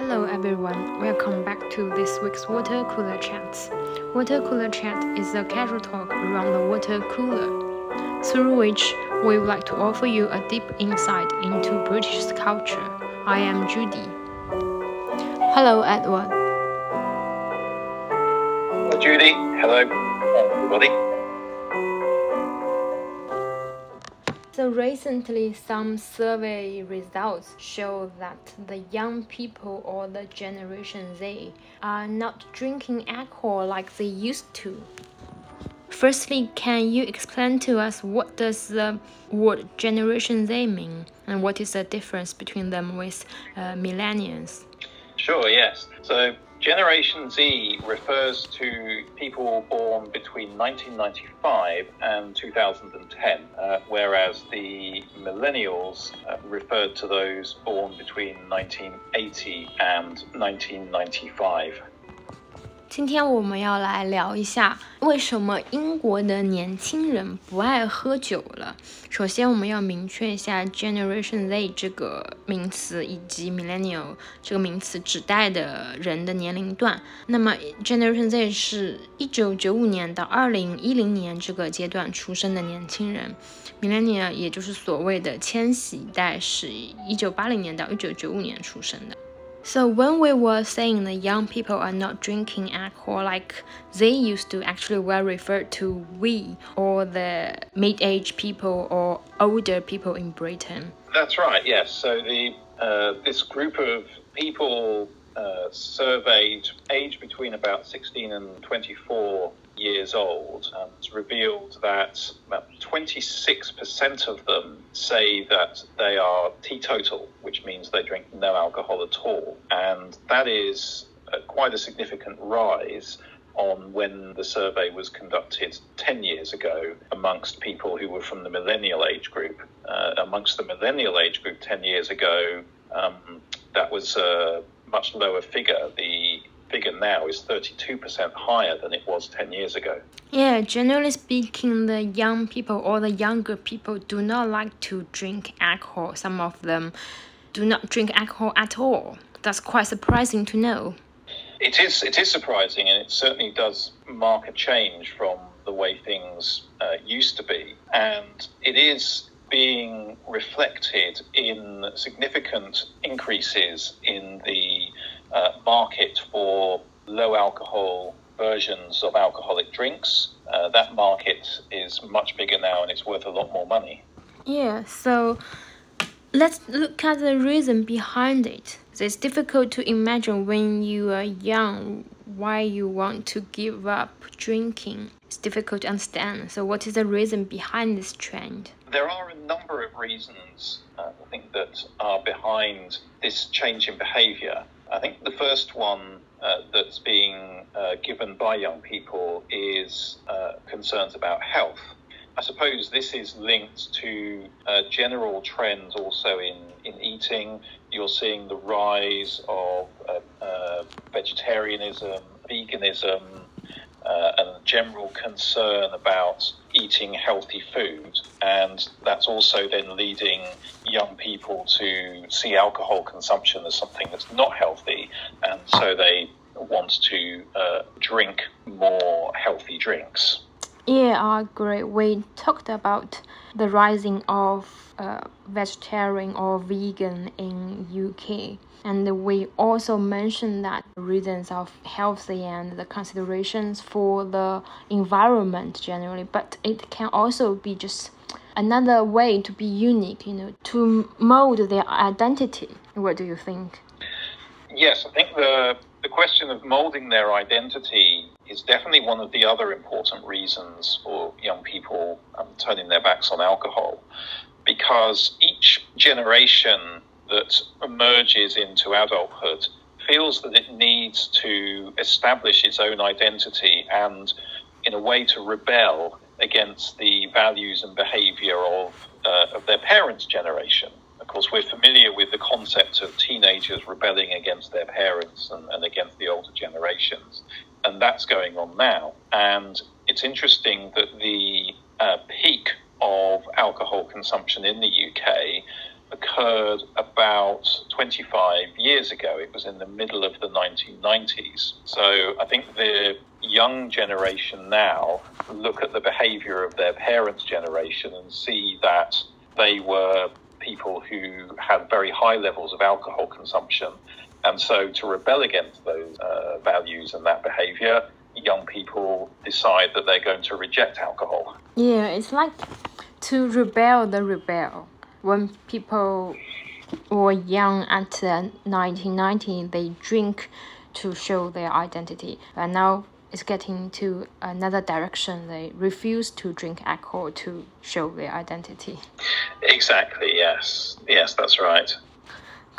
Hello everyone, welcome back to this week's Water Cooler Chats. Water Cooler Chat is a casual talk around the water cooler, through which we would like to offer you a deep insight into British culture. I am Judy. Hello Edward. Hello Judy. Hello everybody. So recently, some survey results show that the young people or the Generation Z are not drinking alcohol like they used to. Firstly, can you explain to us what does the word Generation Z mean and what is the difference between them with uh, millennials? Sure, yes. So Generation Z refers to people born between 1995 and 2010, uh, whereas the millennials uh, referred to those born between 1980 and 1995. 今天我们要来聊一下为什么英国的年轻人不爱喝酒了。首先，我们要明确一下 Generation Z 这个名词以及 Millennial 这个名词指代的人的年龄段。那么，Generation Z 是一九九五年到二零一零年这个阶段出生的年轻人，Millennial 也就是所谓的千禧一代，是一九八零年到一九九五年出生的。So when we were saying the young people are not drinking alcohol like they used to, actually we're referred to we or the mid-aged people or older people in Britain. That's right. Yes. So the uh, this group of people uh, surveyed age between about 16 and 24 years old and revealed that about 26% of them say that they are teetotal, which means they drink no alcohol at all. And that is uh, quite a significant rise on when the survey was conducted 10 years ago amongst people who were from the millennial age group. Uh, amongst the millennial age group 10 years ago, um, that was a much lower figure. The now is 32% higher than it was 10 years ago. Yeah, generally speaking, the young people or the younger people do not like to drink alcohol. Some of them do not drink alcohol at all. That's quite surprising to know. It is, it is surprising, and it certainly does mark a change from the way things uh, used to be. And it is being reflected in significant increases in the uh, market for low alcohol versions of alcoholic drinks. Uh, that market is much bigger now and it's worth a lot more money. Yeah, so let's look at the reason behind it. It's difficult to imagine when you are young why you want to give up drinking. It's difficult to understand. So, what is the reason behind this trend? There are a number of reasons, uh, I think, that are behind this change in behaviour. I think the first one uh, that's being uh, given by young people is uh, concerns about health. I suppose this is linked to uh, general trends also in, in eating. You're seeing the rise of uh, uh, vegetarianism, veganism, and general concern about eating healthy food. And that's also then leading young people to see alcohol consumption as something that's not healthy. And so they want to uh, drink more healthy drinks. Yeah, I agree. We talked about the rising of uh, vegetarian or vegan in UK. And we also mentioned that reasons of healthy and the considerations for the environment generally, but it can also be just another way to be unique, you know, to mold their identity. What do you think? Yes, I think the the question of molding their identity is definitely one of the other important reasons for young people um, turning their backs on alcohol, because each generation that emerges into adulthood feels that it needs to establish its own identity and, in a way, to rebel against the values and behavior of, uh, of their parents' generation. Of course, we're familiar with the concept of teenagers rebelling against their parents and, and against the older generations, and that's going on now. And it's interesting that the uh, peak of alcohol consumption in the UK occurred about 25 years ago. It was in the middle of the 1990s. So I think the young generation now look at the behavior of their parents' generation and see that they were people who had very high levels of alcohol consumption. And so to rebel against those uh, values and that behavior, young people decide that they're going to reject alcohol. Yeah, it's like to rebel the rebel. When people were young at 1990, they drink to show their identity. And now it's getting to another direction. They refuse to drink alcohol to show their identity. Exactly. Yes. Yes, that's right.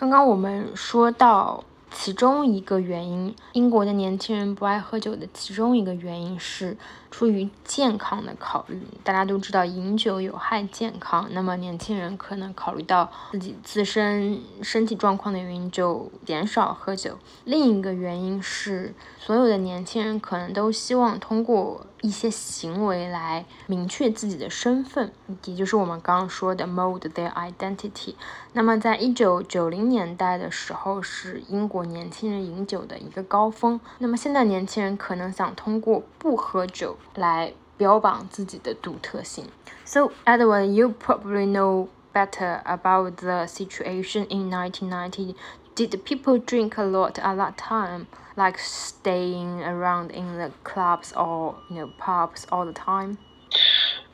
刚刚我们说到其中一个原因，英国的年轻人不爱喝酒的其中一个原因是出于健康的考虑。大家都知道饮酒有害健康，那么年轻人可能考虑到自己自身身体状况的原因，就减少喝酒。另一个原因是，所有的年轻人可能都希望通过。一些行为来明确自己的身份，也就是我们刚刚说的 mold their identity。那么，在一九九零年代的时候，是英国年轻人饮酒的一个高峰。那么，现在年轻人可能想通过不喝酒来标榜自己的独特性。So Edward, you probably know better about the situation in 1990. Did people drink a lot at that time, like staying around in the clubs or you know pubs all the time?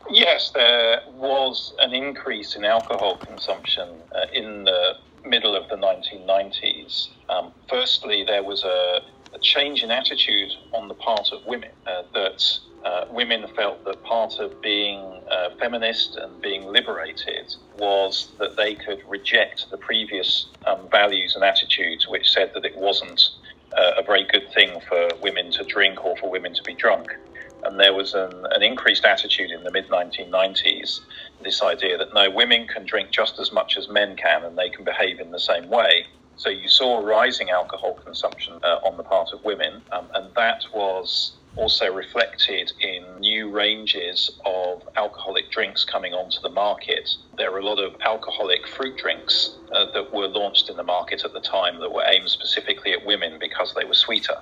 Yes, there was an increase in alcohol consumption uh, in the middle of the 1990s. Um, firstly, there was a a, change in attitude on the part of women uh, that uh, women felt that part of being uh, feminist and being liberated was that they could reject the previous um, values and attitudes which said that it wasn't a very good thing for women to drink or for women to be drunk. And there was an, an increased attitude in the mid 1990s this idea that no, women can drink just as much as men can and they can behave in the same way. So you saw rising alcohol consumption uh, on the part of women, um, and that was also reflected in new ranges of alcoholic drinks coming onto the market. There were a lot of alcoholic fruit drinks uh, that were launched in the market at the time that were aimed specifically at women because they were sweeter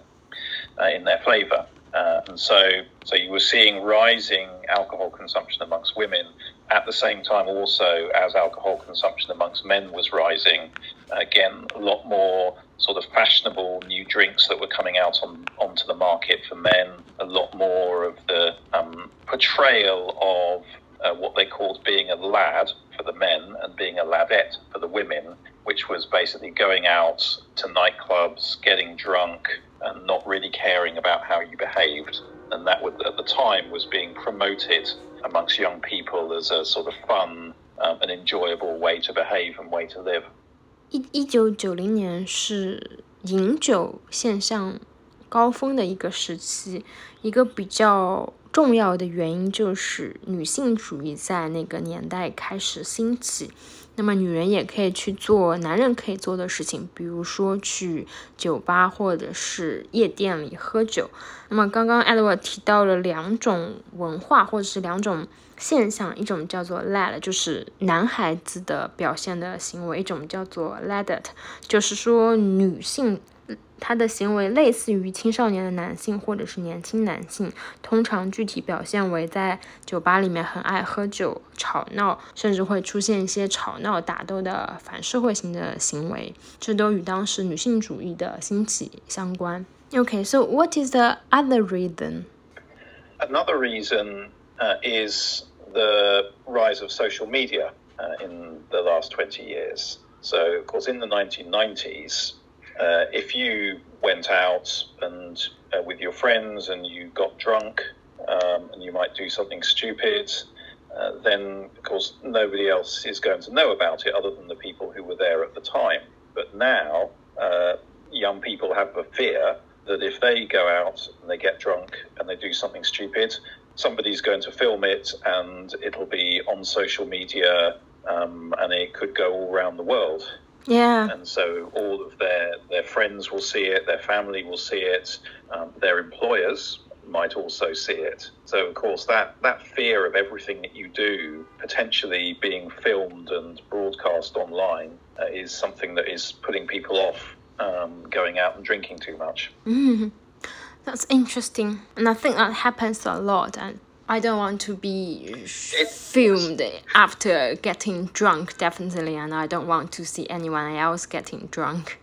uh, in their flavour. Uh, and so, so you were seeing rising alcohol consumption amongst women at the same time also as alcohol consumption amongst men was rising. Again, a lot more sort of fashionable new drinks that were coming out on, onto the market for men, a lot more of the um, portrayal of uh, what they called being a lad for the men and being a ladette for the women, which was basically going out to nightclubs, getting drunk, and not really caring about how you behaved And that would, at the time was being promoted amongst young people as a sort of fun um, and enjoyable way to behave and way to live. 一一九九零年是饮酒现象高峰的一个时期，一个比较重要的原因就是女性主义在那个年代开始兴起。 那么女人也可以去做男人可以做的事情，比如说去酒吧或者是夜店里喝酒。那么刚刚 Edward 提到了两种文化或者是两种现象，一种叫做 lad，就是男孩子的表现的行为；一种叫做 ladette，就是说女性。他的行为类似于青少年的男性或者是年轻男性，通常具体表现为在酒吧里面很爱喝酒、吵闹，甚至会出现一些吵闹、打斗的反社会型的行为，这都与当时女性主义的兴起相关。Okay, so what is the other reason? Another reason uh, is the rise of social media uh, in the last 20 years. So, of course, in the 1990s, uh, if you went out and uh, with your friends and you got drunk um, and you might do something stupid, uh, then of course nobody else is going to know about it other than the people who were there at the time. But now, uh, young people have a fear that if they go out and they get drunk and they do something stupid, somebody's going to film it and it'll be on social media um, and it could go all around the world. Yeah. And so all of their, their friends will see it, their family will see it, um, their employers might also see it. So, of course, that, that fear of everything that you do potentially being filmed and broadcast online uh, is something that is putting people off um, going out and drinking too much. Mm, that's interesting. And I think that happens a lot. And I don't want to be filmed after getting drunk, definitely. And I don't want to see anyone else getting drunk.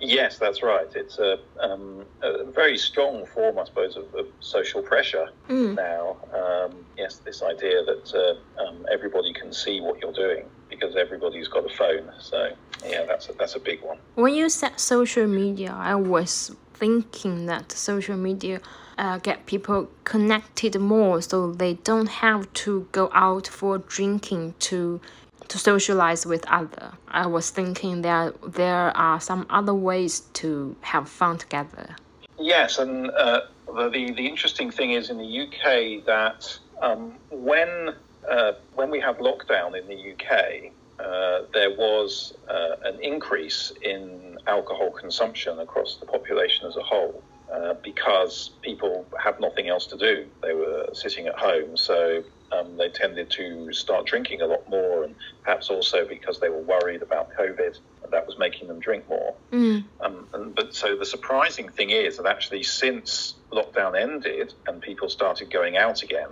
Yes, that's right. It's a, um, a very strong form, I suppose, of, of social pressure mm. now. Um, yes, this idea that uh, um, everybody can see what you're doing because everybody's got a phone. So, yeah, that's a, that's a big one. When you said social media, I was thinking that social media uh, get people connected more so they don't have to go out for drinking to to socialize with other. I was thinking that there are some other ways to have fun together. Yes, and uh, the, the, interesting thing is in the UK that um, when uh, when we had lockdown in the UK, uh, there was uh, an increase in alcohol consumption across the population as a whole. Uh, because people had nothing else to do. They were sitting at home, so um, they tended to start drinking a lot more, and perhaps also because they were worried about COVID, that was making them drink more. Mm. Um, and, but so the surprising thing is that actually, since lockdown ended and people started going out again,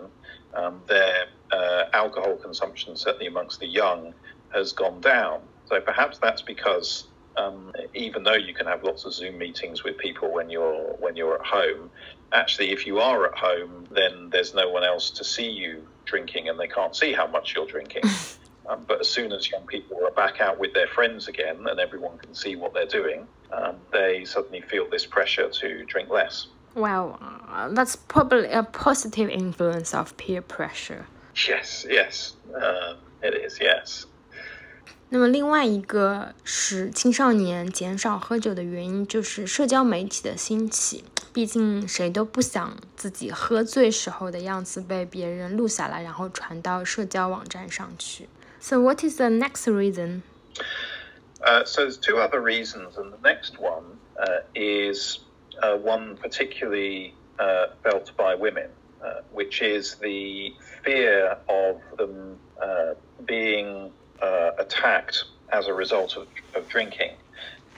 um, their uh, alcohol consumption, certainly amongst the young, has gone down. So perhaps that's because um, even though you can have lots of Zoom meetings with people when you're when you're at home, actually, if you are at home, then there's no one else to see you drinking, and they can't see how much you're drinking. um, but as soon as young people are back out with their friends again, and everyone can see what they're doing, um, they suddenly feel this pressure to drink less. Wow, uh, that's probably a positive influence of peer pressure. Yes, yes, uh, it is. Yes. 那么另外一个使青少年减少喝酒的原因，就是社交媒体的兴起。毕竟谁都不想自己喝醉时候的样子被别人录下来，然后传到社交网站上去。So what is the next reason? Uh, so there's two other reasons, and the next one uh, is uh, one particularly uh, felt by women, uh, which is the fear of them uh, being uh, attacked as a result of, of, drinking.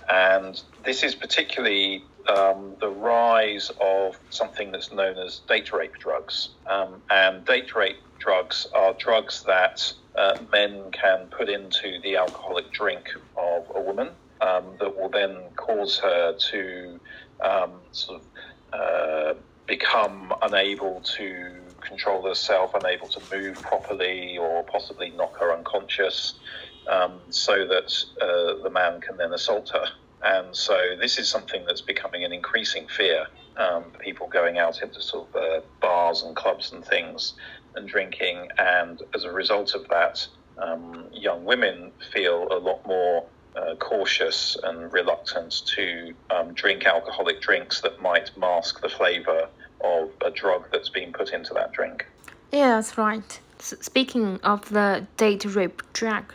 And this is particularly um, the rise of something that's known as date rape drugs. Um, and date rape drugs are drugs that uh, men can put into the alcoholic drink of a woman um, that will then cause her to um, sort of uh, become unable to control herself, unable to move properly, or possibly knock her unconscious, um, so that uh, the man can then assault her. And so this is something that's becoming an increasing fear. Um, people going out into sort of uh, bars and clubs and things and drinking, and as a result of that, um, young women feel a lot more uh, cautious and reluctant to um, drink alcoholic drinks that might mask the flavour of a drug that's been put into that drink. Yeah, that's right. S speaking of the date rape drug,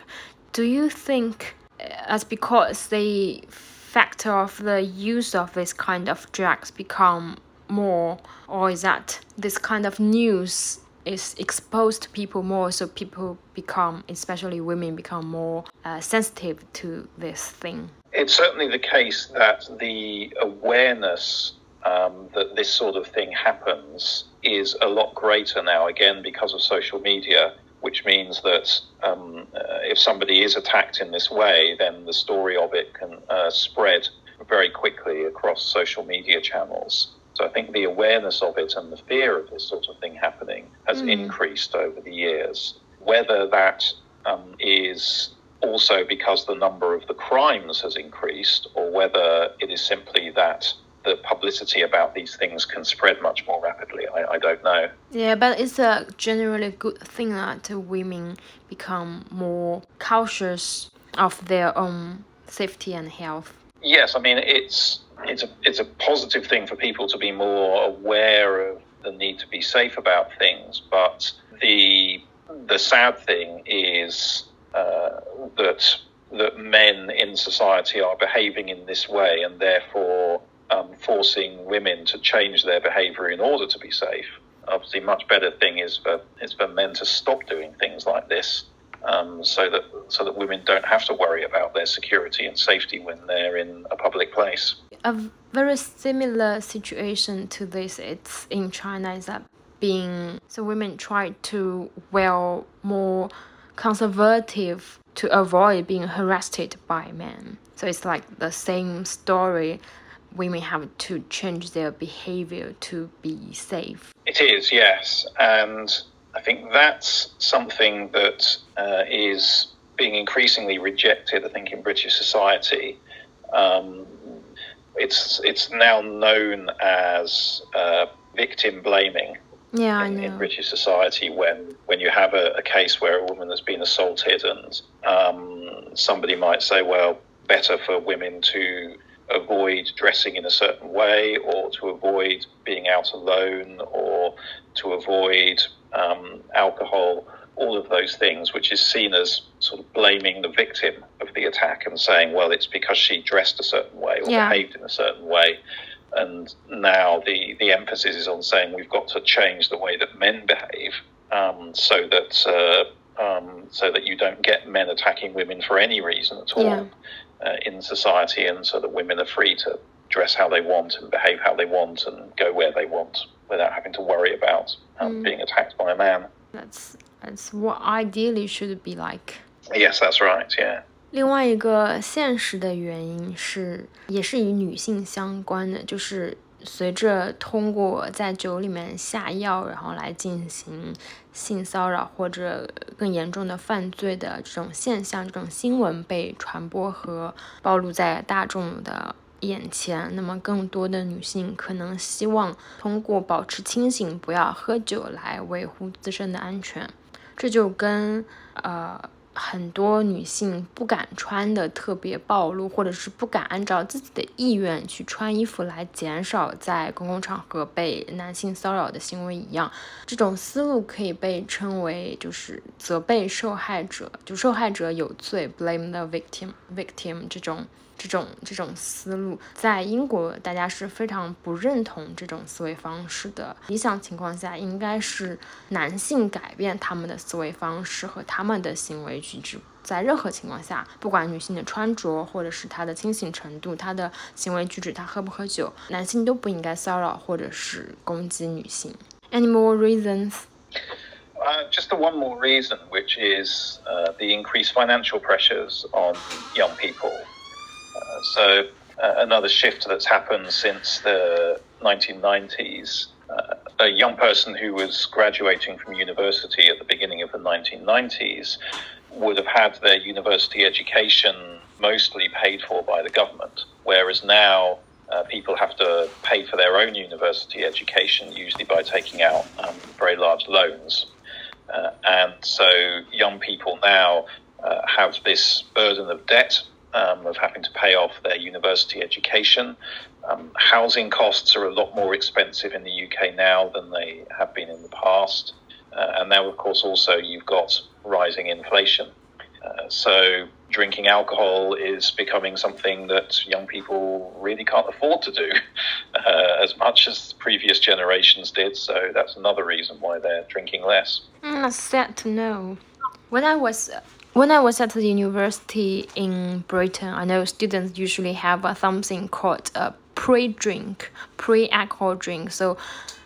do you think uh, as because the factor of the use of this kind of drugs become more, or is that this kind of news is exposed to people more, so people become, especially women, become more uh, sensitive to this thing? It's certainly the case that the awareness um, that this sort of thing happens is a lot greater now, again, because of social media, which means that um, uh, if somebody is attacked in this way, then the story of it can uh, spread very quickly across social media channels. So I think the awareness of it and the fear of this sort of thing happening has mm. increased over the years. Whether that um, is also because the number of the crimes has increased, or whether it is simply that the publicity about these things can spread much more rapidly. I, I don't know. Yeah, but it's a generally good thing that women become more cautious of their own safety and health. Yes, I mean it's it's a it's a positive thing for people to be more aware of the need to be safe about things, but the the sad thing is uh, that that men in society are behaving in this way, and therefore um, forcing women to change their behaviour in order to be safe. Obviously, much better thing is for is for men to stop doing things like this, um, so that so that women don't have to worry about their security and safety when they're in a public place. A very similar situation to this, it's in China, is that being so women try to wear more conservative to avoid being harassed by men. So it's like the same story. Women have to change their behavior to be safe. It is, yes. And I think that's something that uh, is being increasingly rejected, I think, in British society. Um, it's, it's now known as uh, victim blaming yeah, in, in, British society when, when you have a, a, case where a woman has been assaulted and um, somebody might say, well, better for women to avoid dressing in a certain way or to avoid being out alone or to avoid um, alcohol, all of those things, which is seen as sort of blaming the victim of the attack and saying, well, it's because she dressed a certain way or yeah. behaved in a certain way and now the, the emphasis is on saying we've got to change the way that men behave um, so that uh, um, so that you don't get men attacking women for any reason at all yeah uh, in society, and so that women are free to dress how they want and behave how they want and go where they want without having to worry about um, mm. being attacked by a man. That's that's what ideally should be like. Yes, that's right. Yeah. 另外一个现实的原因是，也是与女性相关的，就是 随着通过在酒里面下药，然后来进行性骚扰或者更严重的犯罪的这种现象，这种新闻被传播和暴露在大众的眼前，那么更多的女性可能希望通过保持清醒，不要喝酒来维护自身的安全，这就跟呃。很多女性不敢穿的特别暴露，或者是不敢按照自己的意愿去穿衣服来减少在公共场合被男性骚扰的行为一样，这种思路可以被称为就是责备受害者，就受害者有罪，blame the victim，victim 这种。这种这种思路在英国，大家是非常不认同这种思维方式的。理想情况下，应该是男性改变他们的思维方式和他们的行为举止。在任何情况下，不管女性的穿着，或者是她的清醒程度，她的行为举止，她喝不喝酒，男性都不应该骚扰或者是攻击女性。Any more reasons? Just one more reason, which is the increased financial pressures on young people. So uh, another shift that's happened since the 1990s. Uh, a young person who was graduating from university at the beginning of the 1990s would have had their university education mostly paid for by the government, whereas now uh, people have to pay for their own university education, usually by taking out um, very large loans. Uh, and so young people now uh, have this burden of debt um, of having to pay off their university education. Um, housing costs are a lot more expensive in the UK now than they have been in the past. Uh, and now, of course, also you've got rising inflation. Uh, so drinking alcohol is becoming something that young people really can't afford to do uh, as much as previous generations did. So that's another reason why they're drinking less. Mm, that's sad to know. When I was when I was at the university in Britain, I know students usually have uh, something called a pre-drink, pre-alcohol drink. So,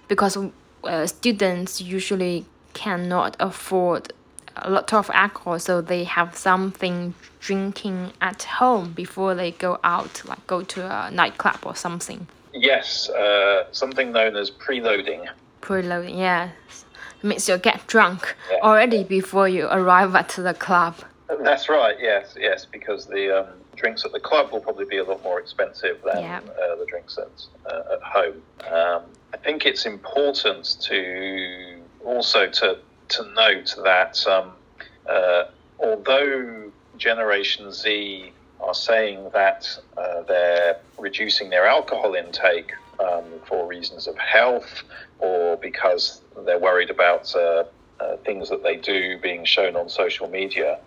because uh, students usually cannot afford a lot of alcohol, so they have something drinking at home before they go out, like go to a nightclub or something. Yes, uh, something known as preloading. Preloading, yes means you get drunk yeah. already before you arrive at the club. That's right. Yes, yes, because the um, drinks at the club will probably be a lot more expensive than yeah. uh, the drinks at uh, at home. Um, I think it's important to also to to note that um, uh, although Generation Z are saying that uh, they're reducing their alcohol intake um, for reasons of health or because they're worried about uh, uh, things that they do being shown on social media,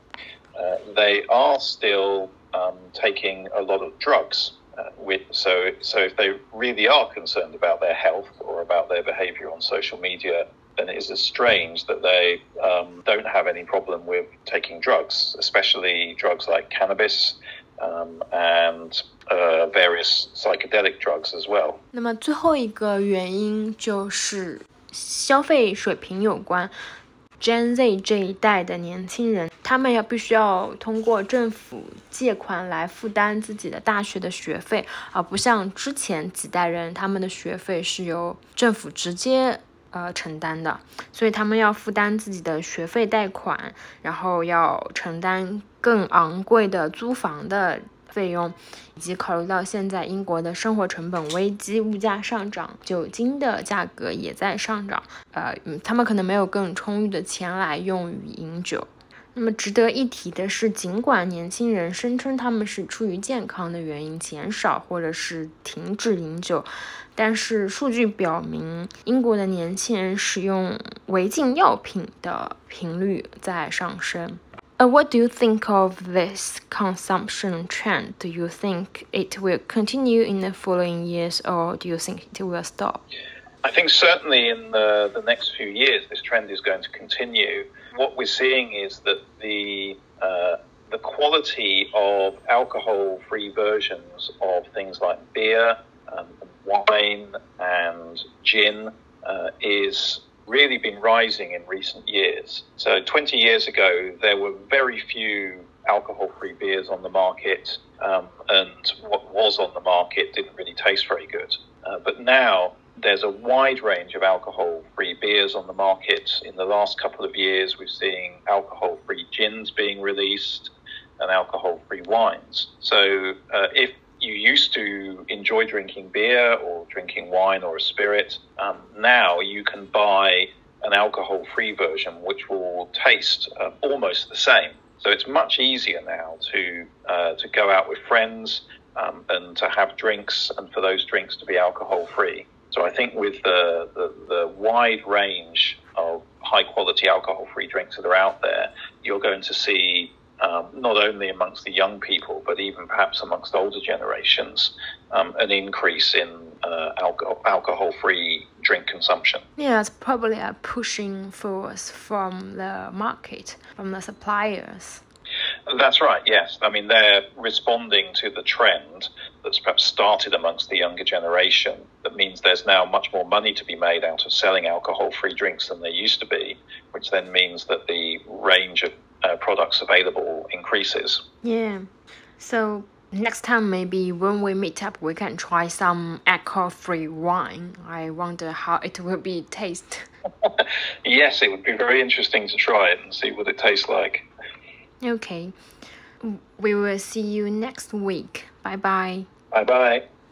uh, they are still um, taking a lot of drugs. Uh, with, so, so if they really are concerned about their health or about their behaviour on social media, then it is strange that they um, don't have any problem with taking drugs, especially drugs like cannabis um, and uh, various psychedelic drugs as well. 那么最后一个原因就是消费水平有关。Gen Z 这一代的年轻人，他们要必须要通过政府借款来负担自己的大学的学费，而不像之前几代人，他们的学费是由政府直接呃承担的，所以他们要负担自己的学费贷款，然后要承担更昂贵的租房的。费用，以及考虑到现在英国的生活成本危机，物价上涨，酒精的价格也在上涨，呃，他们可能没有更充裕的钱来用于饮酒。那么值得一提的是，尽管年轻人声称他们是出于健康的原因减少或者是停止饮酒，但是数据表明，英国的年轻人使用违禁药品的频率在上升。Uh, what do you think of this consumption trend? Do you think it will continue in the following years, or do you think it will stop? I think certainly in the, the next few years, this trend is going to continue. What we're seeing is that the uh, the quality of alcohol-free versions of things like beer, um, wine, and gin uh, is really been rising in recent years. So 20 years ago, there were very few alcohol-free beers on the market, um, and what was on the market didn't really taste very good. Uh, but now there's a wide range of alcohol-free beers on the market. In the last couple of years, we've seen alcohol-free gins being released and alcohol-free wines. So uh, if you used to enjoy drinking beer or drinking wine or a spirit. Um, now you can buy an alcohol free version which will taste uh, almost the same. So it's much easier now to, uh, to go out with friends um, and to have drinks and for those drinks to be alcohol free. So I think with the, the, the wide range of high quality alcohol free drinks that are out there, you're going to see um, not only amongst the young people, but even perhaps amongst older generations, um, an increase in uh, alcohol, alcohol-free drink consumption. Yeah, it's probably a pushing force from the market, from the suppliers. That's right, yes. I mean, they're responding to the trend that's perhaps started amongst the younger generation. That means there's now much more money to be made out of selling alcohol free drinks than there used to be, which then means that the range of uh, products available increases. Yeah. So next time maybe when we meet up we can try some alcohol-free wine. I wonder how it will be taste. yes, it would be very interesting to try it and see what it tastes like. Okay. We will see you next week. Bye bye. Bye bye.